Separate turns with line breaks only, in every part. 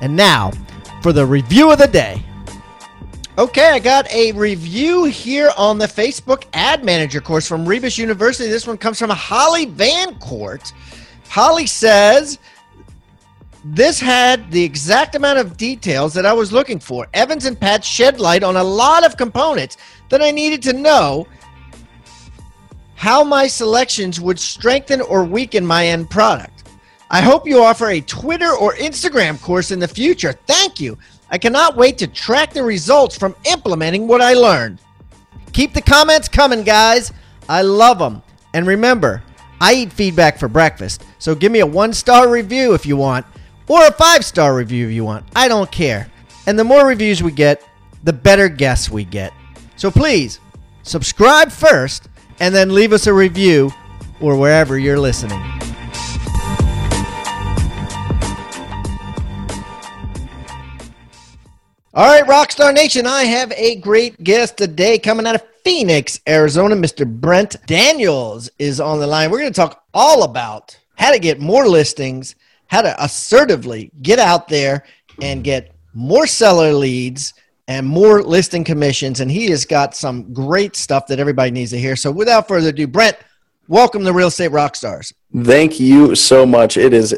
And now for the review of the day. Okay, I got a review here on the Facebook Ad Manager course from Rebus University. This one comes from Holly Vancourt. Holly says, This had the exact amount of details that I was looking for. Evans and Pat shed light on a lot of components that I needed to know how my selections would strengthen or weaken my end product. I hope you offer a Twitter or Instagram course in the future. Thank you. I cannot wait to track the results from implementing what I learned. Keep the comments coming, guys. I love them. And remember, I eat feedback for breakfast, so give me a one star review if you want, or a five star review if you want. I don't care. And the more reviews we get, the better guests we get. So please, subscribe first and then leave us a review or wherever you're listening. All right, Rockstar Nation, I have a great guest today coming out of Phoenix, Arizona. Mr. Brent Daniels is on the line. We're going to talk all about how to get more listings, how to assertively get out there and get more seller leads and more listing commissions. And he has got some great stuff that everybody needs to hear. So without further ado, Brent, welcome to Real Estate Rockstars.
Thank you so much. It is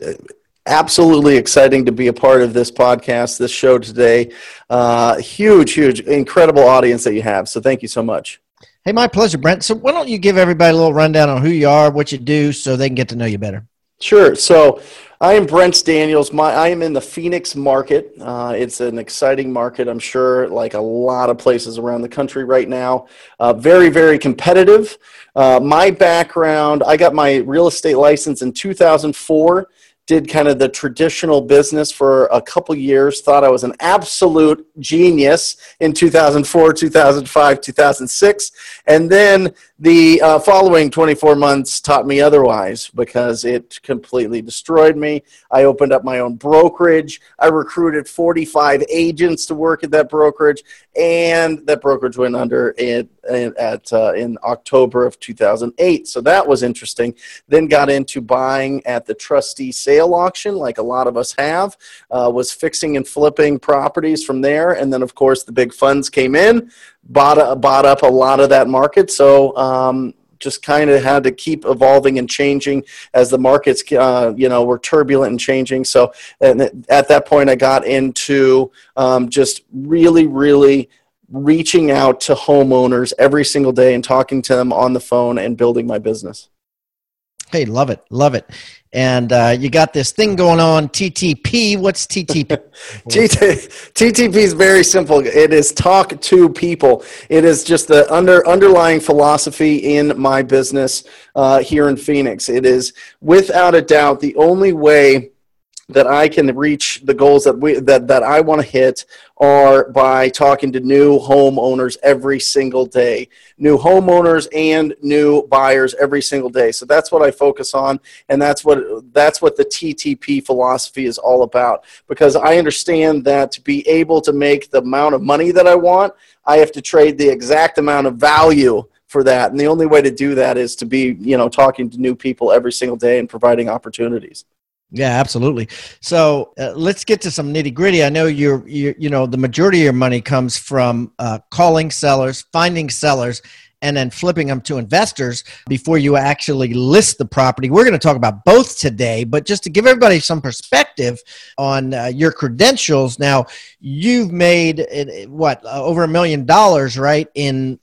absolutely exciting to be a part of this podcast, this show today. Uh, huge, huge, incredible audience that you have. So thank you so much.
Hey, my pleasure, Brent. So why don't you give everybody a little rundown on who you are, what you do, so they can get to know you better?
Sure. So I am Brent Daniels. My, I am in the Phoenix market. Uh, it's an exciting market, I'm sure, like a lot of places around the country right now. Uh, very, very competitive. Uh, my background, I got my real estate license in 2004 did kind of the traditional business for a couple years thought i was an absolute genius in 2004 2005 2006 and then the uh, following 24 months taught me otherwise because it completely destroyed me. I opened up my own brokerage. I recruited 45 agents to work at that brokerage, and that brokerage went under in, at, uh, in October of 2008. So that was interesting. Then got into buying at the trustee sale auction, like a lot of us have. Uh, was fixing and flipping properties from there, and then of course the big funds came in bought, bought up a lot of that market. So um, just kind of had to keep evolving and changing as the markets, uh, you know, were turbulent and changing. So at that point, I got into um, just really, really reaching out to homeowners every single day and talking to them on the phone and building my business.
Hey, love it, love it. And uh, you got this thing going on, TTP. What's TTP?
TTP is very simple. It is talk to people. It is just the under underlying philosophy in my business uh, here in Phoenix. It is without a doubt the only way that I can reach the goals that we that, that I want to hit are by talking to new homeowners every single day. New homeowners and new buyers every single day. So that's what I focus on and that's what that's what the TTP philosophy is all about because I understand that to be able to make the amount of money that I want, I have to trade the exact amount of value for that. And the only way to do that is to be, you know, talking to new people every single day and providing opportunities.
Yeah, absolutely. So uh, let's get to some nitty gritty. I know you're, you you know, the majority of your money comes from uh, calling sellers, finding sellers, and then flipping them to investors before you actually list the property. We're going to talk about both today, but just to give everybody some perspective on uh, your credentials. Now, you've made what uh, over a million dollars, right, in,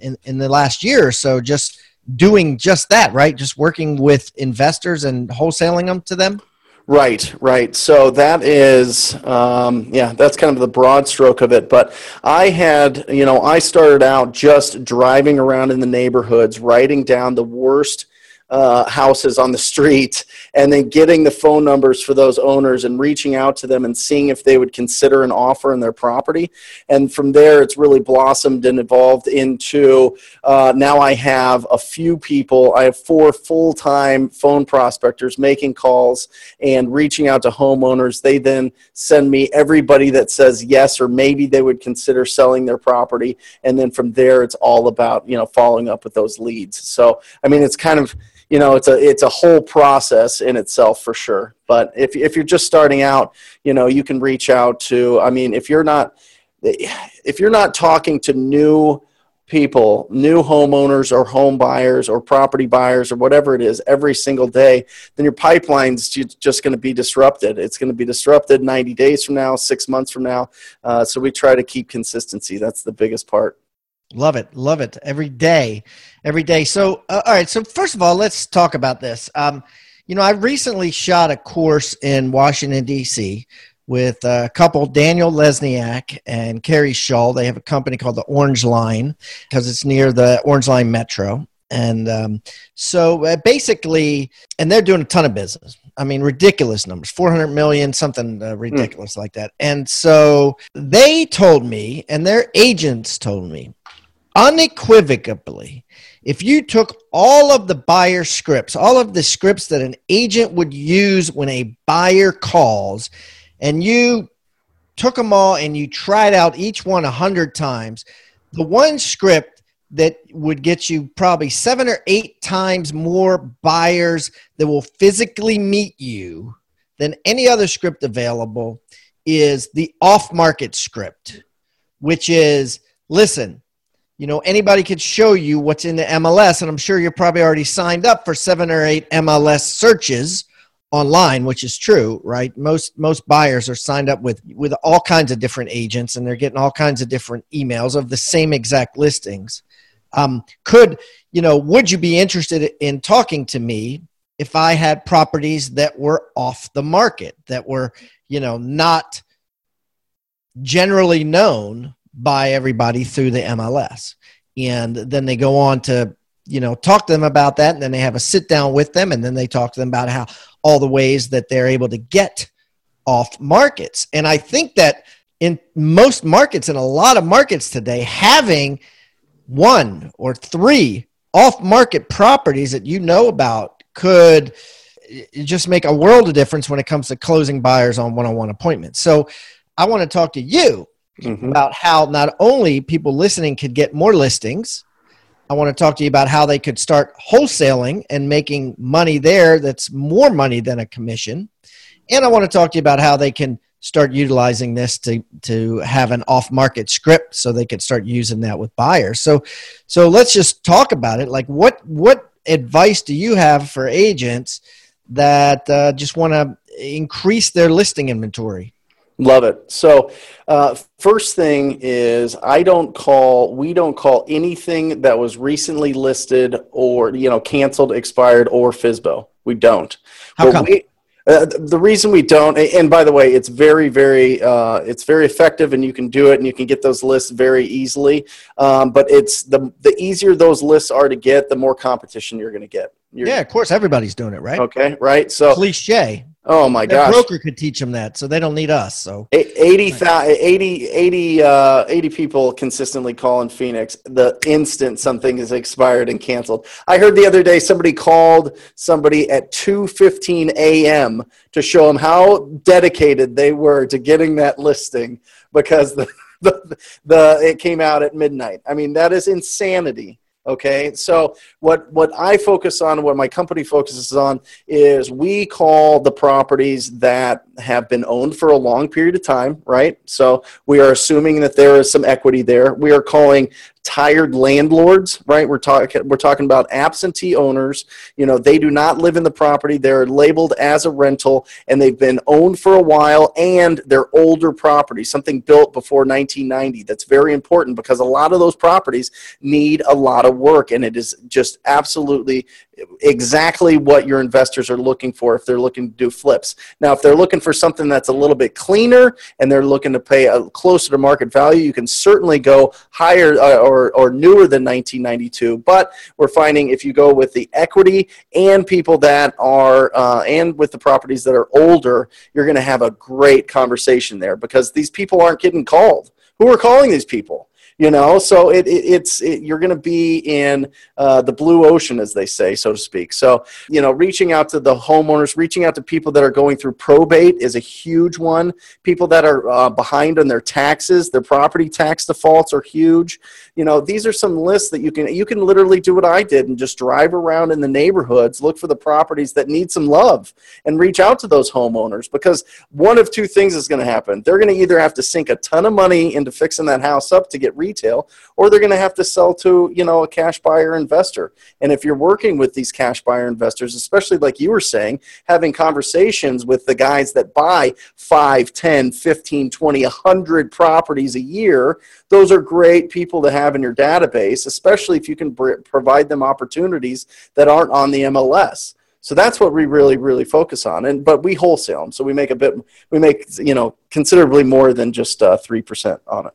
in in the last year or so, just doing just that, right? Just working with investors and wholesaling them to them.
Right, right. So that is, um, yeah, that's kind of the broad stroke of it. But I had, you know, I started out just driving around in the neighborhoods, writing down the worst uh, houses on the street and then getting the phone numbers for those owners and reaching out to them and seeing if they would consider an offer in their property. And from there, it's really blossomed and evolved into uh, now I have a few people, I have four full time phone prospectors making calls and reaching out to homeowners. They then send me everybody that says yes or maybe they would consider selling their property. And then from there, it's all about, you know, following up with those leads. So, I mean, it's kind of, you know it's a it's a whole process in itself for sure. But if, if you're just starting out you know you can reach out to i mean if you're not if you're not talking to new people new homeowners or home buyers or property buyers or whatever it is every single day then your pipeline's just going to be disrupted. It's going to be disrupted 90 days from now six months from now. Uh, so we try to keep consistency. That's the biggest part
Love it. Love it. Every day. Every day. So, uh, all right. So, first of all, let's talk about this. Um, you know, I recently shot a course in Washington, D.C. with a couple, Daniel Lesniak and Carrie Shaw. They have a company called the Orange Line because it's near the Orange Line Metro. And um, so uh, basically, and they're doing a ton of business. I mean, ridiculous numbers 400 million, something uh, ridiculous mm. like that. And so they told me, and their agents told me, unequivocally, if you took all of the buyer scripts, all of the scripts that an agent would use when a buyer calls, and you took them all and you tried out each one a hundred times, the one script that would get you probably seven or eight times more buyers that will physically meet you than any other script available is the off market script, which is listen, you know anybody could show you what's in the MLS, and I'm sure you're probably already signed up for seven or eight MLS searches online, which is true, right? Most most buyers are signed up with with all kinds of different agents, and they're getting all kinds of different emails of the same exact listings. Um, could you know? Would you be interested in talking to me if I had properties that were off the market that were you know not generally known by everybody through the MLS. And then they go on to, you know, talk to them about that. And then they have a sit down with them. And then they talk to them about how all the ways that they're able to get off markets. And I think that in most markets, in a lot of markets today, having one or three off market properties that you know about could eh, just make a world of difference when it comes to closing buyers on one on one appointments. So I want to talk to you mm-hmm. about how not only people listening could get more listings, I want to talk to you about how they could start wholesaling and making money there that's more money than a commission. And I want to talk to you about how they can start utilizing this to to have an off market script so they could start using that with buyers. So so let's just talk about it. Like what what advice do you have for agents that uh, just want to increase their listing inventory?
Love it. So, uh, first thing is, I don't call, we don't call anything that was recently listed or, you know, canceled, expired, or FSBO. We don't.
How but come? We,
uh, the reason we don't, and by the way, it's very, very, uh, it's very effective, and you can do it, and you can get those lists very easily. Um, but it's the the easier those lists are to get, the more competition you're going to get. You're,
yeah, of course, everybody's doing it, right?
Okay, right. So
cliche.
Oh my
Their
gosh.
broker could teach them that, so they don't need us. So
80, 80, 80, uh, 80 people consistently call in Phoenix the instant something is expired and canceled. I heard the other day somebody called somebody at 2:15 a.m. to show them how dedicated they were to getting that listing because the, the, the it came out at midnight. I mean, that is insanity. Okay, so what what I focus on, what my company focuses on, is we call the properties that have been owned for a long period of time, right? So we are assuming that there is some equity there. We are calling tired landlords, right? We're talking we're talking about absentee owners. You know, they do not live in the property. They're labeled as a rental and they've been owned for a while and they're older properties, something built before 1990. That's very important because a lot of those properties need a lot of work and it is just absolutely exactly what your investors are looking for if they're looking to do flips. Now, if they're looking for something that's a little bit cleaner and they're looking to pay a closer to market value, you can certainly go higher uh, or, or newer than 1992. But we're finding if you go with the equity and people that are, uh, and with the properties that are older, you're going to have a great conversation there because these people aren't getting called. Who are calling these people? You know? So it, it it's it, you're going to be in uh, the blue ocean as they say so to speak. So you know reaching out to the homeowners reaching out to people that are going through probate is a huge one. People that are uh, behind on their taxes their property tax defaults are huge. You know these are some lists that you can you can literally do what i did and just drive around in the neighborhoods look for the properties that need some love and reach out to those homeowners because one of two things is going to happen. They're going to either have to sink a ton of money into fixing that house up to get retail, or they're going to have to sell to you know a cash buyer investor. And if you're working with these cash buyer investors, especially like you were saying, having conversations with the guys that buy 5, 10, 15, 20, 100 properties a year, those are great people to have in your database, especially if you can provide them opportunities that aren't on the MLS. So that's what we really, really focus on. And but we wholesale them, so we make a bit, we make you know considerably more than just uh, three percent on it.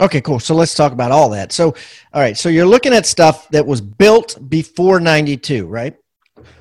Okay, cool. So let's talk about all that. So, all right. So you're looking at stuff that was built before 92, right?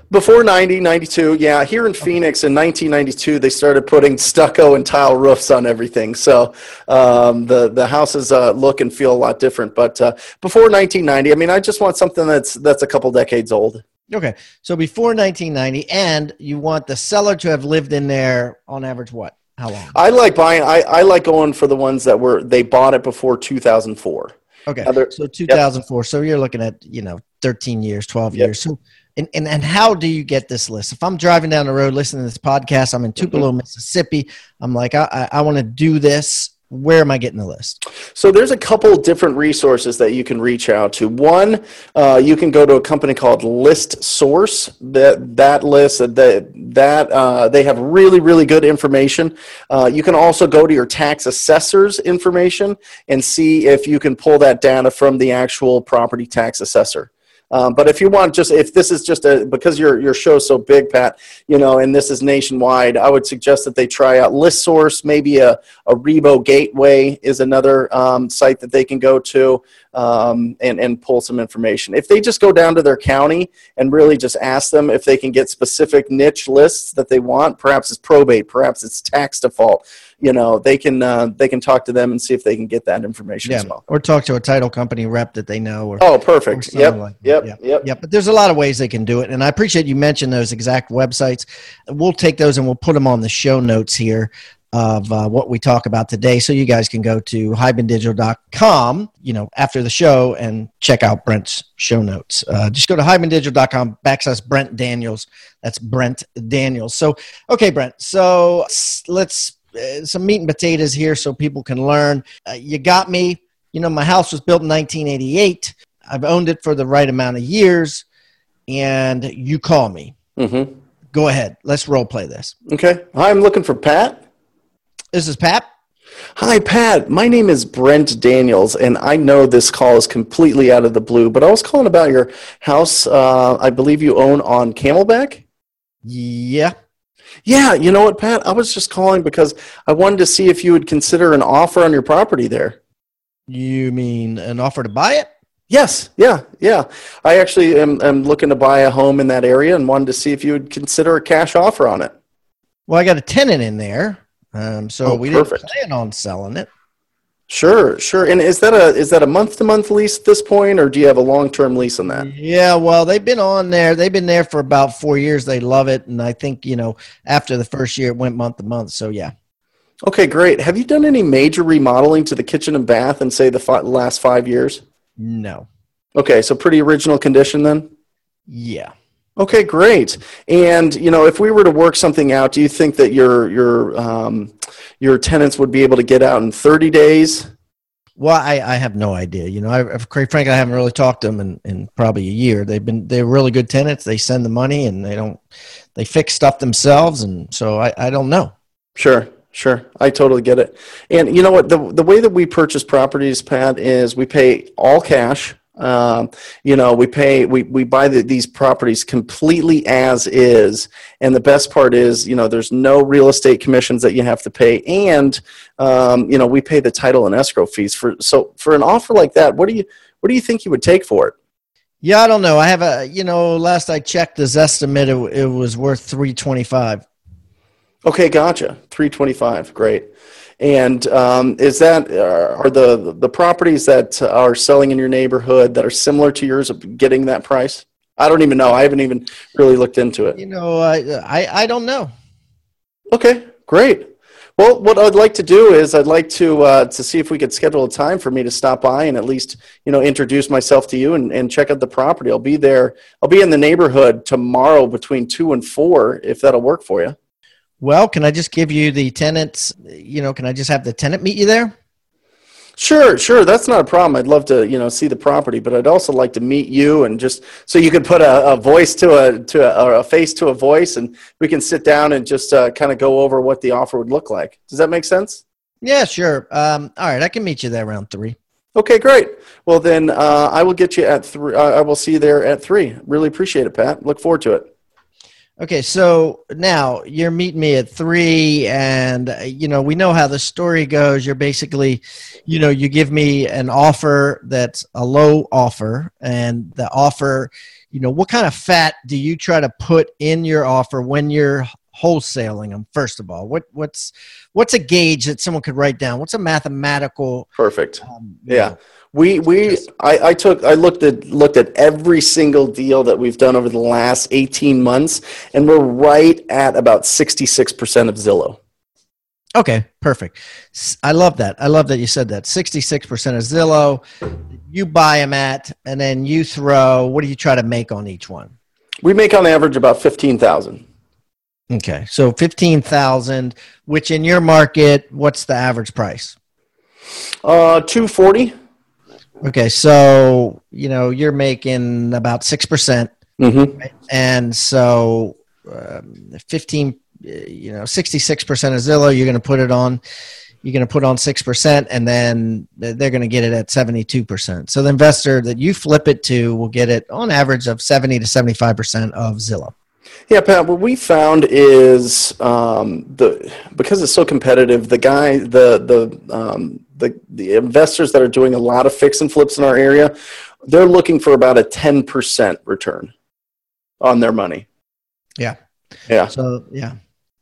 Before 90, 92, yeah. Here in Phoenix in 1992, they started putting stucco and tile roofs on everything. So um, the the houses uh, look and feel a lot different. But uh, before 1990, I mean, I just want something that's that's a couple decades old.
Okay, so before 1990, and you want the seller to have lived in there on average what? How long?
I like buying. I, I like going for the ones that were they bought it before 2004.
Okay, so 2004. Yep. So you're looking at you know 13 years, 12 yep. years. So and, and and how do you get this list? If I'm driving down the road listening to this podcast, I'm in Tupelo, mm-hmm. Mississippi. I'm like, I I, I want to do this where am I getting the list?
So there's a couple different resources that you can reach out to. One, uh, you can go to a company called ListSource. That that list that that uh, they have really really good information. Uh, you can also go to your tax assessor's information and see if you can pull that data from the actual property tax assessor. Um, but if you want just if this is just a because your your show's so big, Pat, you know, and this is nationwide, I would suggest that they try out ListSource. Maybe a a Rebo Gateway is another um, site that they can go to um, and and pull some information. If they just go down to their county and really just ask them if they can get specific niche lists that they want, perhaps it's probate, perhaps it's tax default you know they can uh, they can talk to them and see if they can get that information yeah. as well
or talk to a title company rep that they know or
oh perfect or yep. Like yep yep yep
yep but there's a lot of ways they can do it and i appreciate you mentioned those exact websites we'll take those and we'll put them on the show notes here of uh, what we talk about today. So you guys can go to hibandigital.com, you know, after the show and check out Brent's show notes. Uh, just go to hibandigital.com backslash Brent Daniels. That's Brent Daniels. So, okay, Brent. So let's some meat and potatoes here so people can learn. Uh, you got me. You know, my house was built in 1988. I've owned it for the right amount of years, and you call me. Mm-hmm. Go ahead. Let's role play this.
Okay. Hi, I'm looking for Pat.
This is Pat.
Hi, Pat. My name is Brent Daniels, and I know this call is completely out of the blue, but I was calling about your house. Uh, I believe you own on Camelback.
Yeah.
Yeah, you know what, Pat? I was just calling because I wanted to see if you would consider an offer on your property there.
You mean an offer to buy it?
Yes, yeah, yeah. I actually am, am looking to buy a home in that area and wanted to see if you would consider a cash offer on it.
Well, I got a tenant in there, um, so
Oh,
we
perfect.
didn't plan on selling it.
Sure, sure. And is that a is that a month to month lease at this point, or do you have a long term lease on that?
Yeah, well, they've been on there. They've been there for about four years. They love it, and I think you know after the first year, it went month to month. So yeah,
Okay, great. Have you done any major remodeling to the kitchen and bath in say the fi- last five years?
no,
Okay, so pretty original condition then.
yeah.
Okay, great. And you know, if we were to work something out, do you think that your your um, your tenants would be able to get out in 30 days?
Well, I, I have no idea. You know, I, quite frankly, I haven't really talked to them in, in probably a year. They've been they're really good tenants. They send the money and they don't they fix stuff themselves, and so I, I don't know.
Sure, sure. I totally get it. And you know what? The the way that we purchase properties, Pat, is we pay all cash. Um, you know, we pay we we buy the, these properties completely as is. And the best part is, you know, there's no real estate commissions that you have to pay, and um, you know, we pay the title and escrow fees for. So for an offer like that, what do you what do you think you would take for it?
Yeah, I don't know. I have a you know last I checked, this estimate it, it was worth three twenty five.
Okay, gotcha. Three twenty-five, great. And um, is that uh, are the the properties that are selling in your neighborhood that are similar to yours getting that price? I don't even know. I haven't even really looked into it.
You know, I I, I don't know.
Okay, great. Well, what I'd like to do is I'd like to uh, to see if we could schedule a time for me to stop by and at least you know introduce myself to you and, and check out the property. I'll be there. I'll be in the neighborhood tomorrow between two and four if that'll work for you.
Well, can I just give you the tenants? You know, can I just have the tenant meet you there?
Sure, sure. That's not a problem. I'd love to, you know, see the property, but I'd also like to meet you and just so you could put a, a voice to a to a, or a face to a voice, and we can sit down and just uh, kind of go over what the offer would look like. Does that make sense?
Yeah, sure. Um, all right, I can meet you there around three.
Okay, great. Well, then uh, I will get you at three. Uh, I will see you there at three. Really appreciate it, Pat. Look forward to it.
Okay, so now you're meeting me at three, and uh, you know we know how the story goes. You're basically, you know, you give me an offer that's a low offer, and the offer, you know, what kind of fat do you try to put in your offer when you're wholesaling them? First of all, what what's what's a gauge that someone could write down? What's a mathematical?
Perfect.
Um,
Yeah.
know,
We we I, I took I looked at looked at every single deal that we've done over the last 18 months and we're right at about 66% of Zillow.
Okay, perfect. I love that. I love that you said that. 66% of Zillow, you buy them at, and then you throw, what do you try to make on each one?
We make on average about 15,000.
Okay, so 15,000, which in your market, what's the average price?
Uh 240.
Okay, so, you know, you're making about 6%,
Mhm.
and so um, 15, uh, you know, 66% of Zillow, you're going to put it on. You're going to put on 6%, and then they're going to get it at 72%. So the investor that you flip it to will get it on average of 70 to 75% of Zillow.
Yeah, Pat. What we found is um, the because it's so competitive. The guy, the the um, the the investors that are doing a lot of fix and flips in our area, they're looking for about a ten percent return on their money.
Yeah.
Yeah.
So, yeah.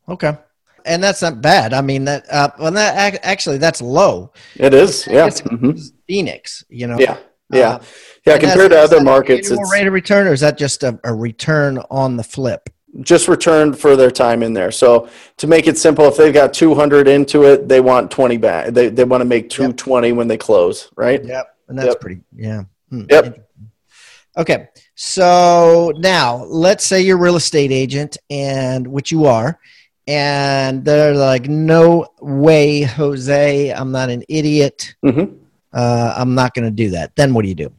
Okay. And that's not bad. I mean, that, uh, well, that actually, that's low.
It is. Yeah. Mhm.
Phoenix, you know?
Yeah. Yeah.
Uh,
Yeah. Compared to other markets, it's
rate of return, or is that just a, a return on the flip?
Just returned for their time in there. So to make it simple, if they've got 200 into it, they want 20 back. They, they want to make 220 when they close, right?
Yep. And that's
Yep.
pretty, yeah. Hmm,
Yep.
Okay. So now let's say you're a real estate agent and which you are, and they're like, no way, Jose, I'm not an idiot.
Mhm.
Uh, I'm not going to do that. Then what do you do?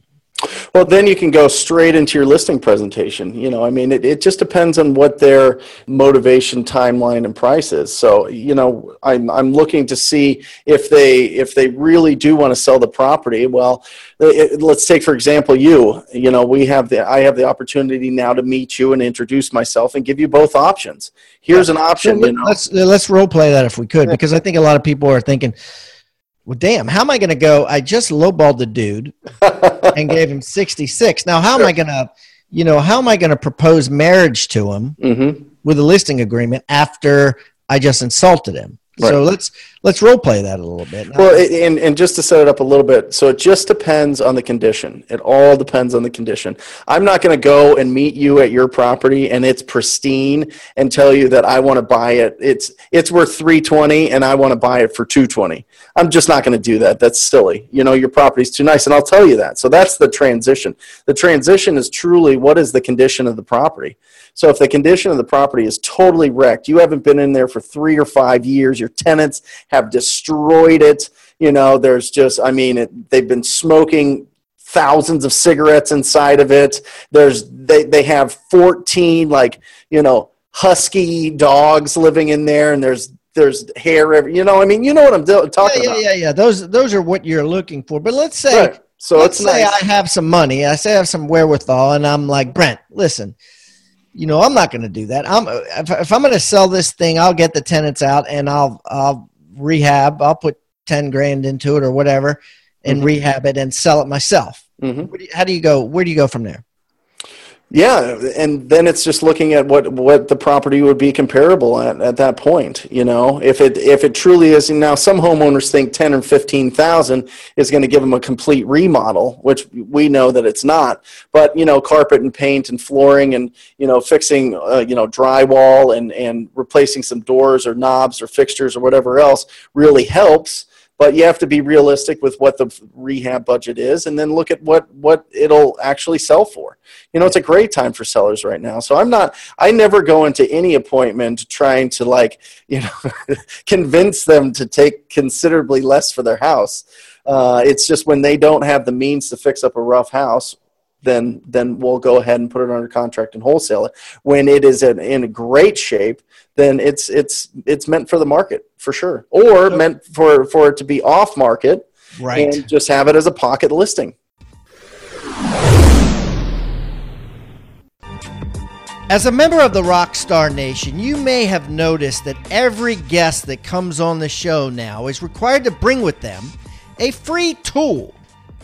Well, then you can go straight into your listing presentation. You know, I mean, it, it just depends on what their motivation, timeline, and price is. So, you know, I'm, I'm looking to see if they if they really do want to sell the property. Well, it, let's take for example you. You know, we have the I have the opportunity now to meet you and introduce myself and give you both options. Here's an option.
Well,
you know,
let's let's role play that if we could, because I think a lot of people are thinking, well, damn, how am I going to go? I just lowballed the dude and gave him 66. Now, how am I going to, you know, how am I going to propose marriage to him
mm-hmm.
with a listing agreement after I just insulted him?
Right.
So let's let's role play that a little bit.
Well, it- and, and just to set it up a little bit, so it just depends on the condition. It all depends on the condition. I'm not going to go and meet you at your property and it's pristine and tell you that I want to buy it. It's it's worth 320 and I want to buy it for 220. I'm just not going to do that. That's silly. You know, your property's too nice and I'll tell you that. So that's the transition. The transition is truly what is the condition of the property. So if the condition of the property is totally wrecked, you haven't been in there for 3 or 5 years, your tenants have destroyed it. You know, there's just, I mean, it, they've been smoking thousands of cigarettes inside of it. There's, they, they have 14, like, you know, husky dogs living in there, and there's, there's hair, every, you know, I mean, you know what I'm do- talking
yeah, yeah,
about.
yeah, yeah. Those those are what you're looking for. But let's say
Right. So
let's say
nice.
I have some money. I say I have some wherewithal, and I'm like Brent. Listen, you know I'm not going to do that. I'm if, if I'm going to sell this thing, I'll get the tenants out and I'll I'll rehab. I'll put ten grand into it or whatever, and
Mhm.
rehab it and sell it myself.
Mhm.
You- How do you go? Where do you go from there?
Yeah, and then it's just looking at what what the property would be comparable at at that point. You know, if it if it truly is. Now some homeowners think ten or fifteen thousand is going to give them a complete remodel, which we know that it's not. But you know, carpet and paint and flooring and you know fixing uh, you know drywall and and replacing some doors or knobs or fixtures or whatever else really helps but you have to be realistic with what the rehab budget is and then look at what what it'll actually sell for. You know it's a great time for sellers right now. So i'm not i never go into any appointment trying to like you know convince them to take considerably less for their house. Uh, it's just when they don't have the means to fix up a rough house then then we'll go ahead and put it under contract and wholesale it. When it is in, in great shape then it's it's it's meant for the market for sure. Or meant for for it to be off market
Right.
and just have it as a pocket listing.
As a member of the Rockstar Nation, you may have noticed that every guest that comes on the show now is required to bring with them a free tool,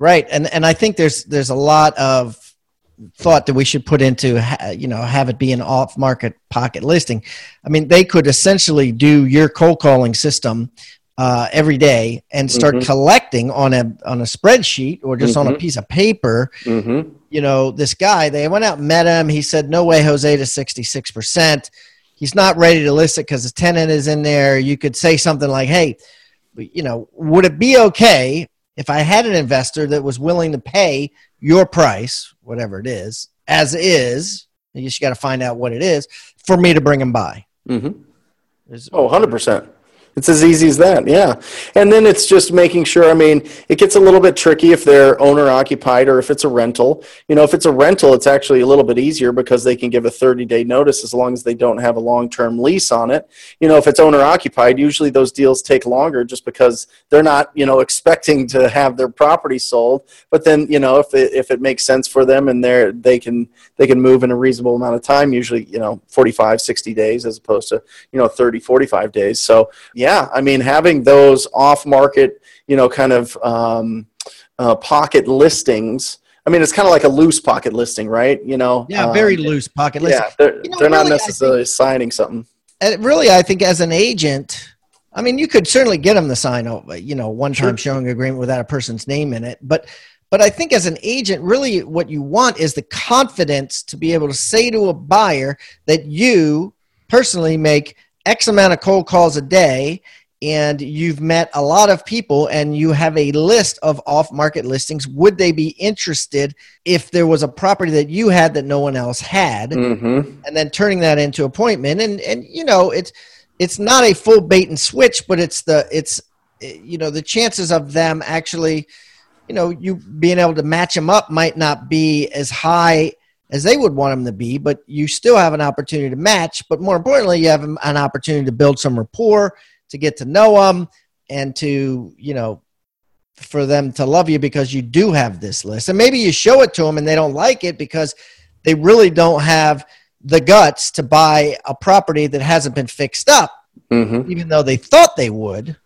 Right, and and I think there's there's a lot of thought that we should put into you know have it be an off market pocket listing. I mean, they could essentially do your cold calling system uh, every day and start
Mhm.
collecting on a on a spreadsheet or just on a
Mhm.
piece of paper.
mm-hmm.
You know, this guy they went out and met him. He said, "No way, Jose to sixty six percent." He's not ready to list it because his tenant is in there. You could say something like, "Hey." you know, would it be okay if I had an investor that was willing to pay your price, whatever it is, as is? You just got to find out what it is for me to bring him by.
Mm-hmm. Oh, 100%. It's as easy as that, yeah. And then it's just making sure. I mean, it gets a little bit tricky if they're owner occupied or if it's a rental. You know, if it's a rental, it's actually a little bit easier because they can give a 30 day notice as long as they don't have a long term lease on it. You know, if it's owner occupied, usually those deals take longer just because they're not, you know, expecting to have their property sold. But then, you know, if it, if it makes sense for them and they're they can they can move in a reasonable amount of time, usually, you know, 45, 60 days as opposed to, you know, 30, 45 days. So yeah I mean, having those off market, you know, kind of um, uh, pocket listings. I mean, it's kind of like a loose pocket listing, right? You know,
yeah, very um, loose pocket listing.
Yeah, they're, you know, they're really, not necessarily think, signing something.
And really, I think as an agent, I mean, you could certainly get them to sign, a, you know, one-time sure. showing agreement without a person's name in it, but but I think as an agent, really what you want is the confidence to be able to say to a buyer that you personally make X amount of cold calls a day and you've met a lot of people and you have a list of off market listings, would they be interested if there was a property that you had that no one else had? Mm-hmm. And then turning that into appointment. And, and, you know, it's, it's not a full bait and switch, but it's the, it's, you know, the chances of them actually, you know, you being able to match them up might not be as high as they would want them to be, but you still have an opportunity to match. But more importantly, you have an opportunity to build some rapport, to get to know them, and to, you know, for them to love you because you do have this list. And maybe you show it to them and they don't like it because they really don't have the guts to buy a property that hasn't been fixed up, mm-hmm. even though they thought they would.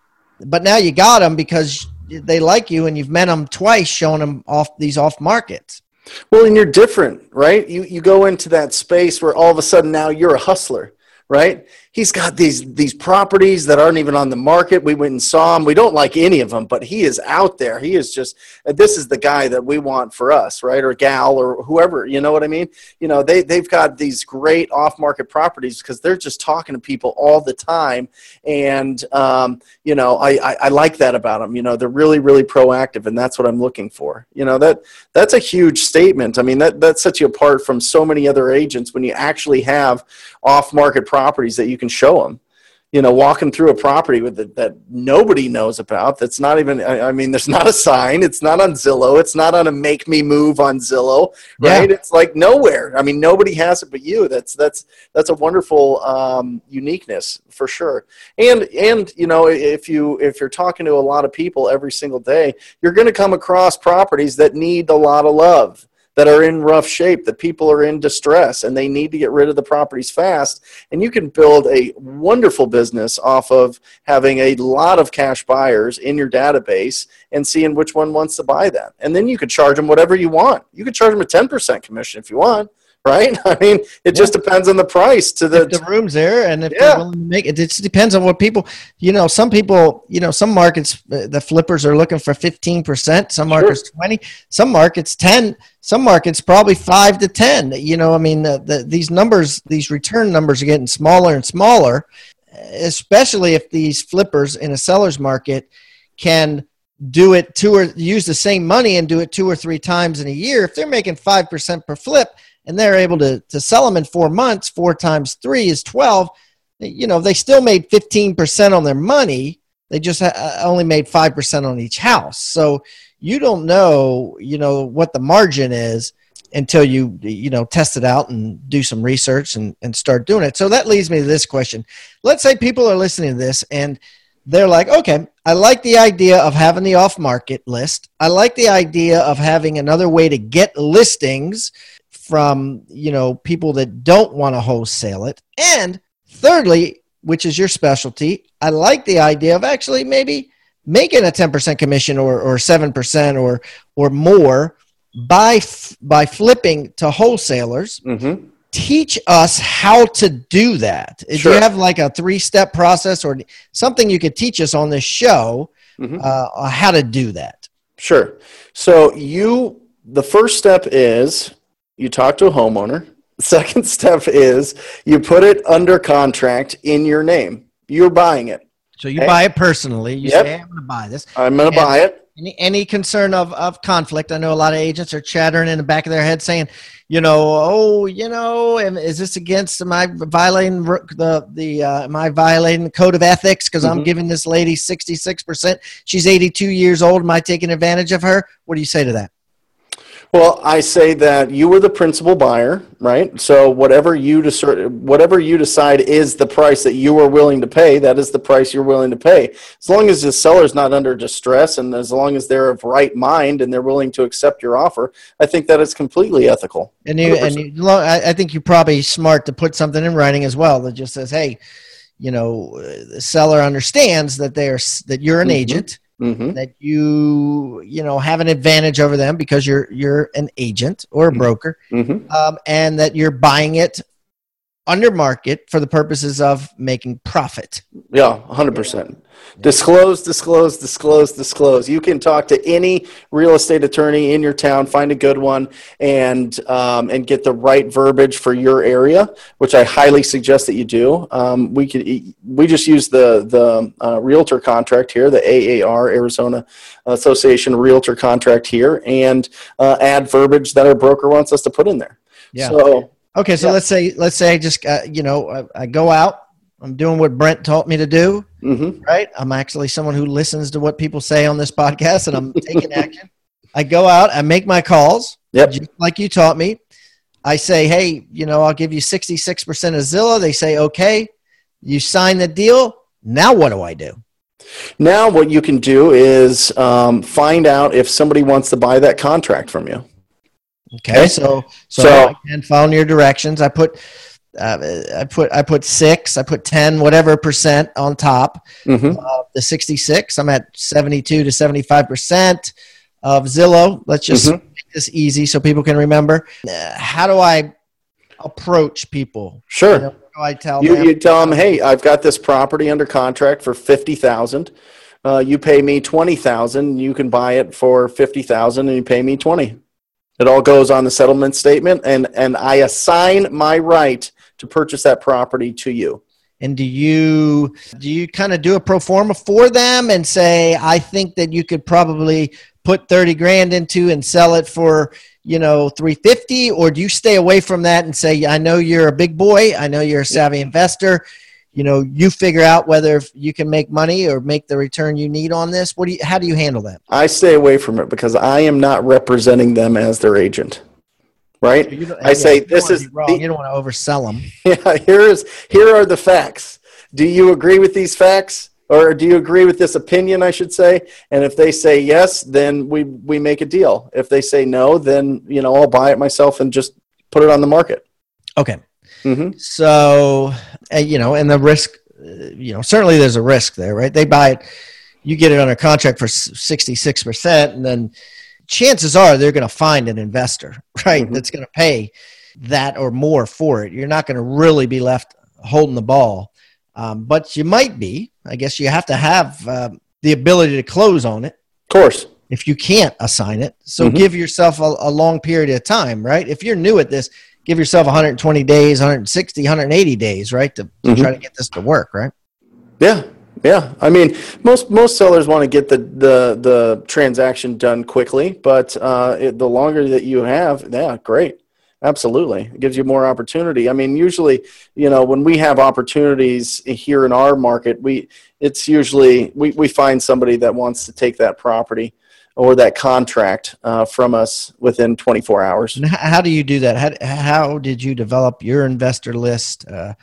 But now you got them because they like you and you've met them twice showing them off these off markets.
Well, and you're different, right? You you go into that space where all of a sudden now you're a hustler right? He's got these these properties that aren't even on the market. We went and saw him. We don't like any of them, but he is out there. He is just this is the guy that we want for us, right? Or gal or whoever, you know what I mean? You know, they they've got these great off-market properties because they're just talking to people all the time and um, you know, I, I I like that about them. You know, they're really really proactive and that's what I'm looking for. You know, that that's a huge statement. I mean, that that sets you apart from so many other agents when you actually have off-market properties that you can show them you know walking through a property with it that nobody knows about that's not even I, mean there's not a sign it's not on zillow it's not on a make me move on zillow right? Yeah. it's like nowhere. I mean nobody has it but you. That's that's that's a wonderful um, uniqueness for sure. And and you know if you if you're talking to a lot of people every single day you're going to come across properties that need a lot of love that are in rough shape, that people are in distress and they need to get rid of the properties fast. And you can build a wonderful business off of having a lot of cash buyers in your database and seeing which one wants to buy that. And then you could charge them whatever you want. You could charge them a 10% commission if you want right? I mean, it yeah. just depends on the price to the,
the room's there, and if yeah. they're willing to make it. It just depends on what people. You know, some people. You know, some markets uh, the flippers are looking for fifteen percent. Some markets sure. twenty. Some markets ten. Some markets probably five to ten. You know, I mean, the, the, these numbers, these return numbers are getting smaller and smaller, especially if these flippers in a seller's market can do it two or use the same money and do it two or three times in a year. If they're making five percent per flip and they're able to, to sell them in four months, four times three is 12. You know, they still made 15% on their money. They just uh, only made 5% on each house. So you don't know, you know, what the margin is until you, you know, test it out and do some research and, and start doing it. So that leads me to this question. Let's say people are listening to this and they're like, okay, I like the idea of having the off market list. I like the idea of having another way to get listings from you know people that don't want to wholesale it and thirdly which is your specialty i like the idea of actually maybe making a 10% commission or, or 7% or or more by by flipping to wholesalers mm-hmm. teach us how to do that sure. do you have like a three step process or something you could teach us on this show mm-hmm. uh, how to do that
sure so you the first step is you talk to a homeowner. Second step is you put it under contract in your name. You're buying it.
So you okay? buy it personally. You yep. say, I'm going to buy this.
I'm going to buy it.
Any, any concern of, of conflict? I know a lot of agents are chattering in the back of their head saying, you know, oh, you know, is this against am I violating the the uh, am I violating the code of ethics because mm-hmm. I'm giving this lady 66%? She's 82 years old. Am I taking advantage of her? What do you say to that?
Well, I say that you were the principal buyer, right? So whatever you decide, whatever you decide is the price that you are willing to pay, that is the price you're willing to pay. As long as the seller's not under distress and as long as they're of right mind and they're willing to accept your offer, I think that is completely ethical.
And you, 100%. and you, I think you're probably smart to put something in writing as well that just says, "Hey, you know, the seller understands that they're that you're an mm-hmm. agent." Mm-hmm. that you you know have an advantage over them because you're you're an agent or a mm-hmm. broker, mm-hmm. um, and that you're buying it under market for the purposes of making profit.
Yeah, 100%. Disclose, disclose, disclose, disclose. You can talk to any real estate attorney in your town, find a good one, and um, and get the right verbiage for your area, which I highly suggest that you do. Um, we could we just use the the uh, realtor contract here, the AAR Arizona Association Realtor contract here, and uh, add verbiage that our broker wants us to put in there.
Yeah. So Okay, so yeah. let's say let's say I just uh, you know I, I, go out. I'm doing what Brent taught me to do. Mm-hmm. Right. I'm actually someone who listens to what people say on this podcast, and I'm taking action. I go out. I make my calls.
Yep.
like you taught me. I say, hey, you know, I'll give you 66% of Zillow. They say, okay. You sign the deal. Now what do I do?
Now what you can do is um, find out if somebody wants to buy that contract from you.
Okay, so so, so and following your directions, I put uh, I put I put six, I put ten, whatever percent on top mm-hmm. of the sixty six. I'm at seventy two to seventy five percent of Zillow. Let's just mm-hmm. make this easy so people can remember. Uh, how do I approach people?
Sure. You know, I tell you, them? you tell them, hey, I've got this property under contract for fifty thousand. Uh, you pay me twenty thousand. You can buy it for fifty thousand, and you pay me twenty. It all goes on the settlement statement, and, and I assign my right to purchase that property to you.
And do you do you kind of do a pro forma for them and say, I think that you could probably put 30 grand into and sell it for, you know, 350 or do you stay away from that and say, I know you're a big boy, I know you're a savvy investor, you know you figure out whether you can make money or make the return you need on this what do you how do you handle that?
I stay away from it because i am not representing them as their agent right? I yeah, say this is
the, you don't want to oversell them
yeah here's here are the facts. Do you agree with these facts? Or do you agree with this opinion i should say? And if they say yes then we we make a deal. If they say no then you know i'll buy it myself and just put it on the market.
Okay Mm-hmm. So, uh, you know, and the risk, uh, you know, certainly there's a risk there, right? They buy it, you get it under contract for 66%, and then chances are they're going to find an investor, right? Mm-hmm. That's going to pay that or more for it. You're not going to really be left holding the ball. Um, but you might be. I guess you have to have uh, the ability to close on it.
Of course.
If you can't assign it. So mm-hmm. give yourself a, a long period of time, right? If you're new at this, give yourself 120 days, 160, 180 days, right, to, to mm-hmm. try to get this to work, right?
Yeah, yeah. I mean, most most sellers want to get the the the transaction done quickly, but uh, it, the longer that you have, yeah, great. Absolutely. It gives you more opportunity. I mean, usually, you know, when we have opportunities here in our market, we it's usually we, we find somebody that wants to take that property or that contract uh, from us within 24 hours.
And how do you do that? How, how did you develop your investor list? Uh,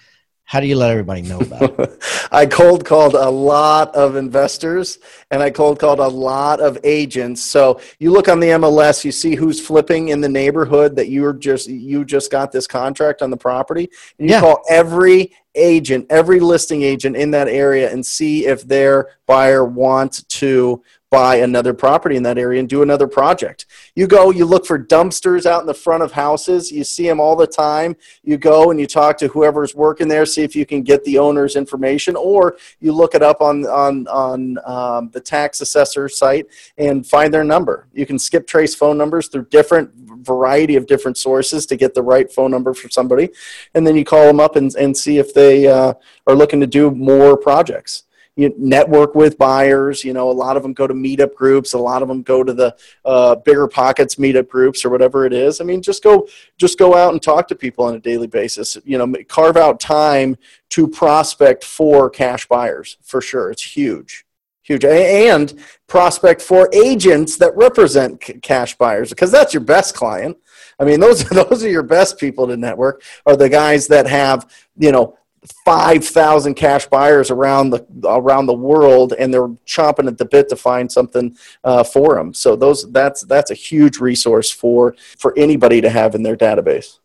how do you let everybody know about it?
I cold called a lot of investors and I cold called a lot of agents. So you look on the MLS, you see who's flipping in the neighborhood that you're just you just got this contract on the property. And you yeah. call every agent, every listing agent in that area and see if their buyer wants to buy another property in that area and do another project. You go, you look for dumpsters out in the front of houses. You see them all the time. You go and you talk to whoever's working there, see if you can get the owner's information, or you look it up on on on um, the tax assessor site and find their number. You can skip trace phone numbers through different variety of different sources to get the right phone number for somebody, and then you call them up and, and see if they uh, are looking to do more projects you network with buyers. You know, a lot of them go to meetup groups. A lot of them go to the uh, BiggerPockets meetup groups or whatever it is. I mean, just go just go out and talk to people on a daily basis. You know, carve out time to prospect for cash buyers for sure. It's huge huge and prospect for agents that represent cash buyers because that's your best client i mean those those are your best people to network are the guys that have you know 5000 cash buyers around the around the world and they're chomping at the bit to find something uh, for them so those that's that's a huge resource for for anybody to have in their database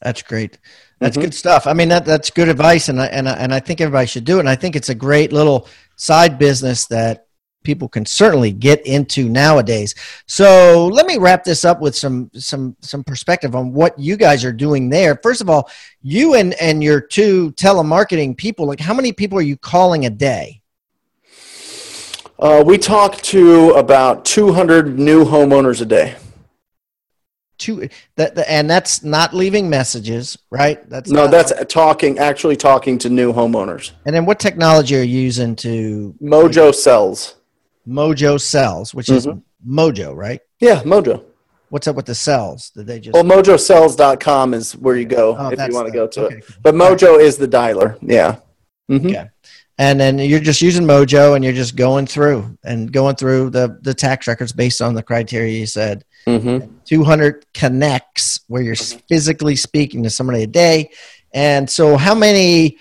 that's great that's mm-hmm. good stuff. I mean, that that's good advice, and I, and I, and I think everybody should do it. And I think it's a great little side business that people can certainly get into nowadays. So let me wrap this up with some some some perspective on what you guys are doing there. First of all, you and and your two telemarketing people, like how many people are you calling a day?
Uh, we talk to about 200 new homeowners a day
two that and that's not leaving messages right
that's no that's talking actually talking to new homeowners
and then what technology are you using to
mojo like, sells
mojo sells which mm-hmm. is mojo right?
Yeah mojo.
What's up with the sells? Did they just
well mojosells.com is where you go oh, if you want to go to okay. it. but mojo is the dialer yeah.
Mm-hmm. okay. And then you're just using mojo and you're just going through and going through the the tax records based on the criteria you said. Mm-hmm. 200 connects where you're physically speaking to somebody a day. And so how many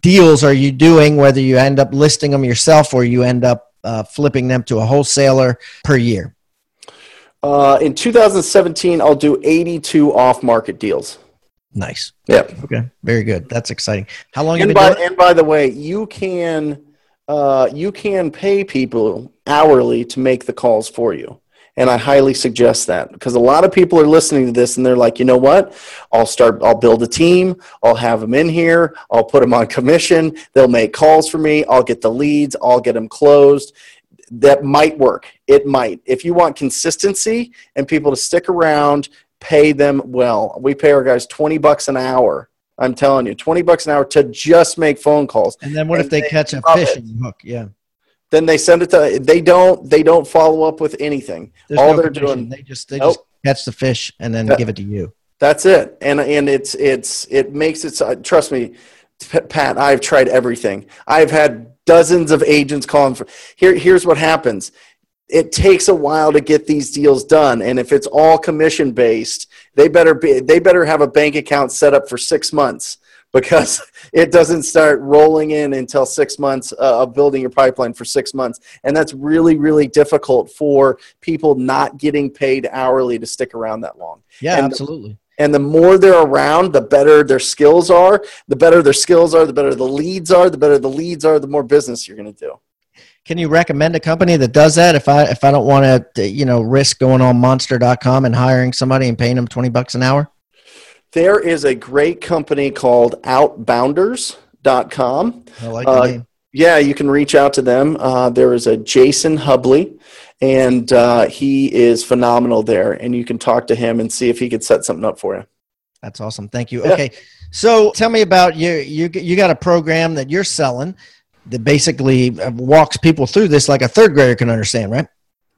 deals are you doing whether you end up listing them yourself or you end up uh, flipping them to a wholesaler per year
uh, in 2017 i'll do 82 off market deals
Nice.
Yeah.
Okay. Very good. That's exciting. How long?
And by and by the way, you can uh, you can pay people hourly to make the calls for you. And I highly suggest that because a lot of people are listening to this and they're like, you know what? I'll start, I'll build a team. I'll have them in here. I'll put them on commission. They'll make calls for me. I'll get the leads. I'll get them closed. That might work. It might. If you want consistency and people to stick around pay them well. We pay our guys 20 bucks an hour. I'm telling you, 20 bucks an hour to just make phone calls.
And then what and if they, they catch a fishing hook? Yeah.
Then they send it to they don't they don't follow up with anything.
There's All no they're doing they just they nope. just catch the fish and then that, give it to you.
That's it. And and it's it's it makes it trust me Pat, I've tried everything. I've had dozens of agents calling for here here's what happens it takes a while to get these deals done and if it's all commission based they better be they better have a bank account set up for six months because it doesn't start rolling in until six months uh, of building your pipeline for six months. And that's really really difficult for people not getting paid hourly to stick around that long.
Yeah
and
absolutely.
the, and the more they're around the better their skills are. The better their skills are the better the leads are the better the leads are the more business you're going to do.
Can you recommend a company that does that? If I if I don't want to you know risk going on monster.com and hiring somebody and paying them 20 bucks an hour?
There is a great company called outbounders.com.
I like the uh, name.
Yeah, you can reach out to them. Uh, there is a Jason Hubley, and uh, he is phenomenal there. And you can talk to him and see if he could set something up for you.
That's awesome. Thank you. Yeah. Okay, so tell me about you. You you got a program that you're selling that basically walks people through this like a third grader can understand, right?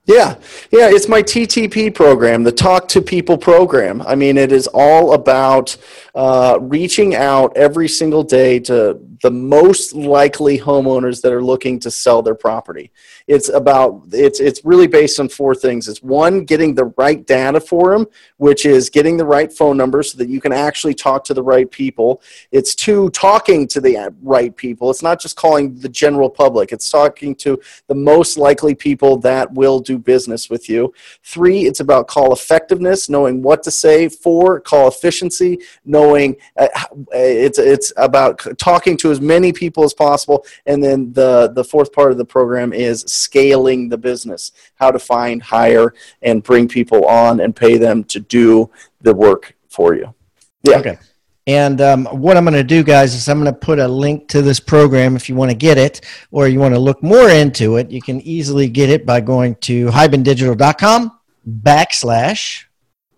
Yeah, yeah, it's my TTP program, the Talk to People program. I mean, it is all about uh, reaching out every single day to the most likely homeowners that are looking to sell their property. It's about it's it's really based on four things. It's one getting the right data for them, which is getting the right phone number so that you can actually talk to the right people. It's two talking to the right people. It's not just calling the general public. It's talking to the most likely people that will do business with you. Three, it's about call effectiveness, knowing what to say. Four, call efficiency, knowing uh, it's it's about talking to as many people as possible. And then the, the fourth part of the program is scaling the business, how to find, hire, and bring people on and pay them to do the work for you.
Yeah. Okay. And um, what I'm going to do, guys, is I'm going to put a link to this program if you want to get it or you want to look more into it. You can easily get it by going to hibandigital.com backslash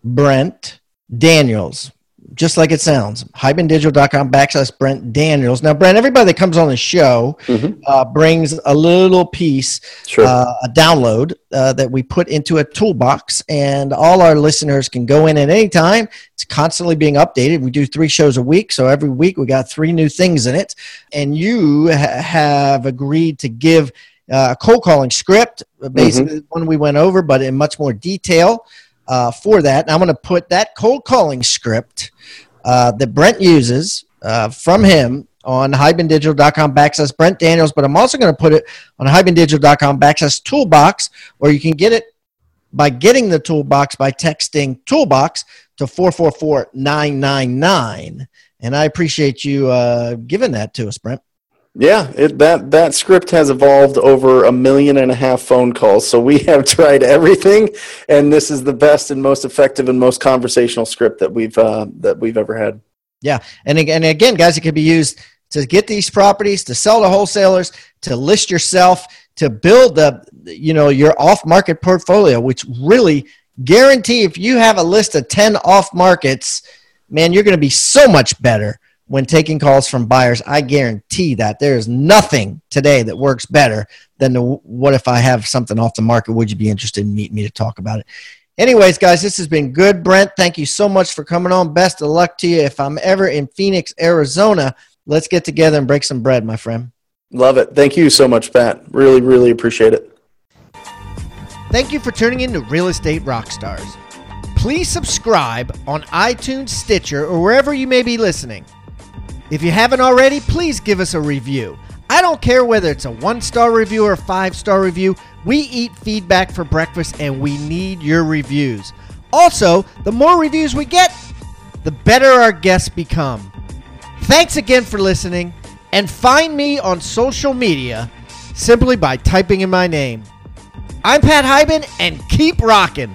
Brent Daniels just like it sounds. HibanDigital.com backslash Brent Daniels. Now, Brent, everybody that comes on the show mm-hmm. uh, brings a little piece, sure. uh, a download uh, that we put into a toolbox, and all our listeners can go in at any time. It's constantly being updated. We do three shows a week, so every week we got three new things in it. And you ha- have agreed to give uh, a cold calling script, basically mm-hmm. one we went over, but in much more detail uh, for that. And I'm going to put that cold calling script uh, that Brent uses uh, from him on hibandigital.com backslash Brent Daniels, but I'm also going to put it on hibandigital.com backslash toolbox, or you can get it by getting the toolbox by texting toolbox to 444999. And I appreciate you uh, giving that to us, Brent.
Yeah, it, that that script has evolved over a million and a half phone calls. So we have tried everything, and this is the best and most effective and most conversational script that we've uh, that we've ever had.
Yeah, and again, again, guys, it can be used to get these properties, to sell to wholesalers, to list yourself, to build the you know your off market portfolio, which really guarantee if you have a list of ten off markets, man, you're going to be so much better when taking calls from buyers. I guarantee that there is nothing today that works better than the what if I have something off the market? Would you be interested in meeting me to talk about it? Anyways, guys, this has been good. Brent, thank you so much for coming on. Best of luck to you. If I'm ever in Phoenix, Arizona, let's get together and break some bread, my friend.
Love it. Thank you so much, Pat. Really, really appreciate it.
Thank you for tuning in to Real Estate Rockstars. Please subscribe on iTunes, Stitcher, or wherever you may be listening. If you haven't already, please give us a review. I don't care whether it's a one star review or a five star review, we eat feedback for breakfast and we need your reviews. Also, the more reviews we get, the better our guests become. Thanks again for listening, and find me on social media simply by typing in my name. I'm Pat Hiban, and keep rocking.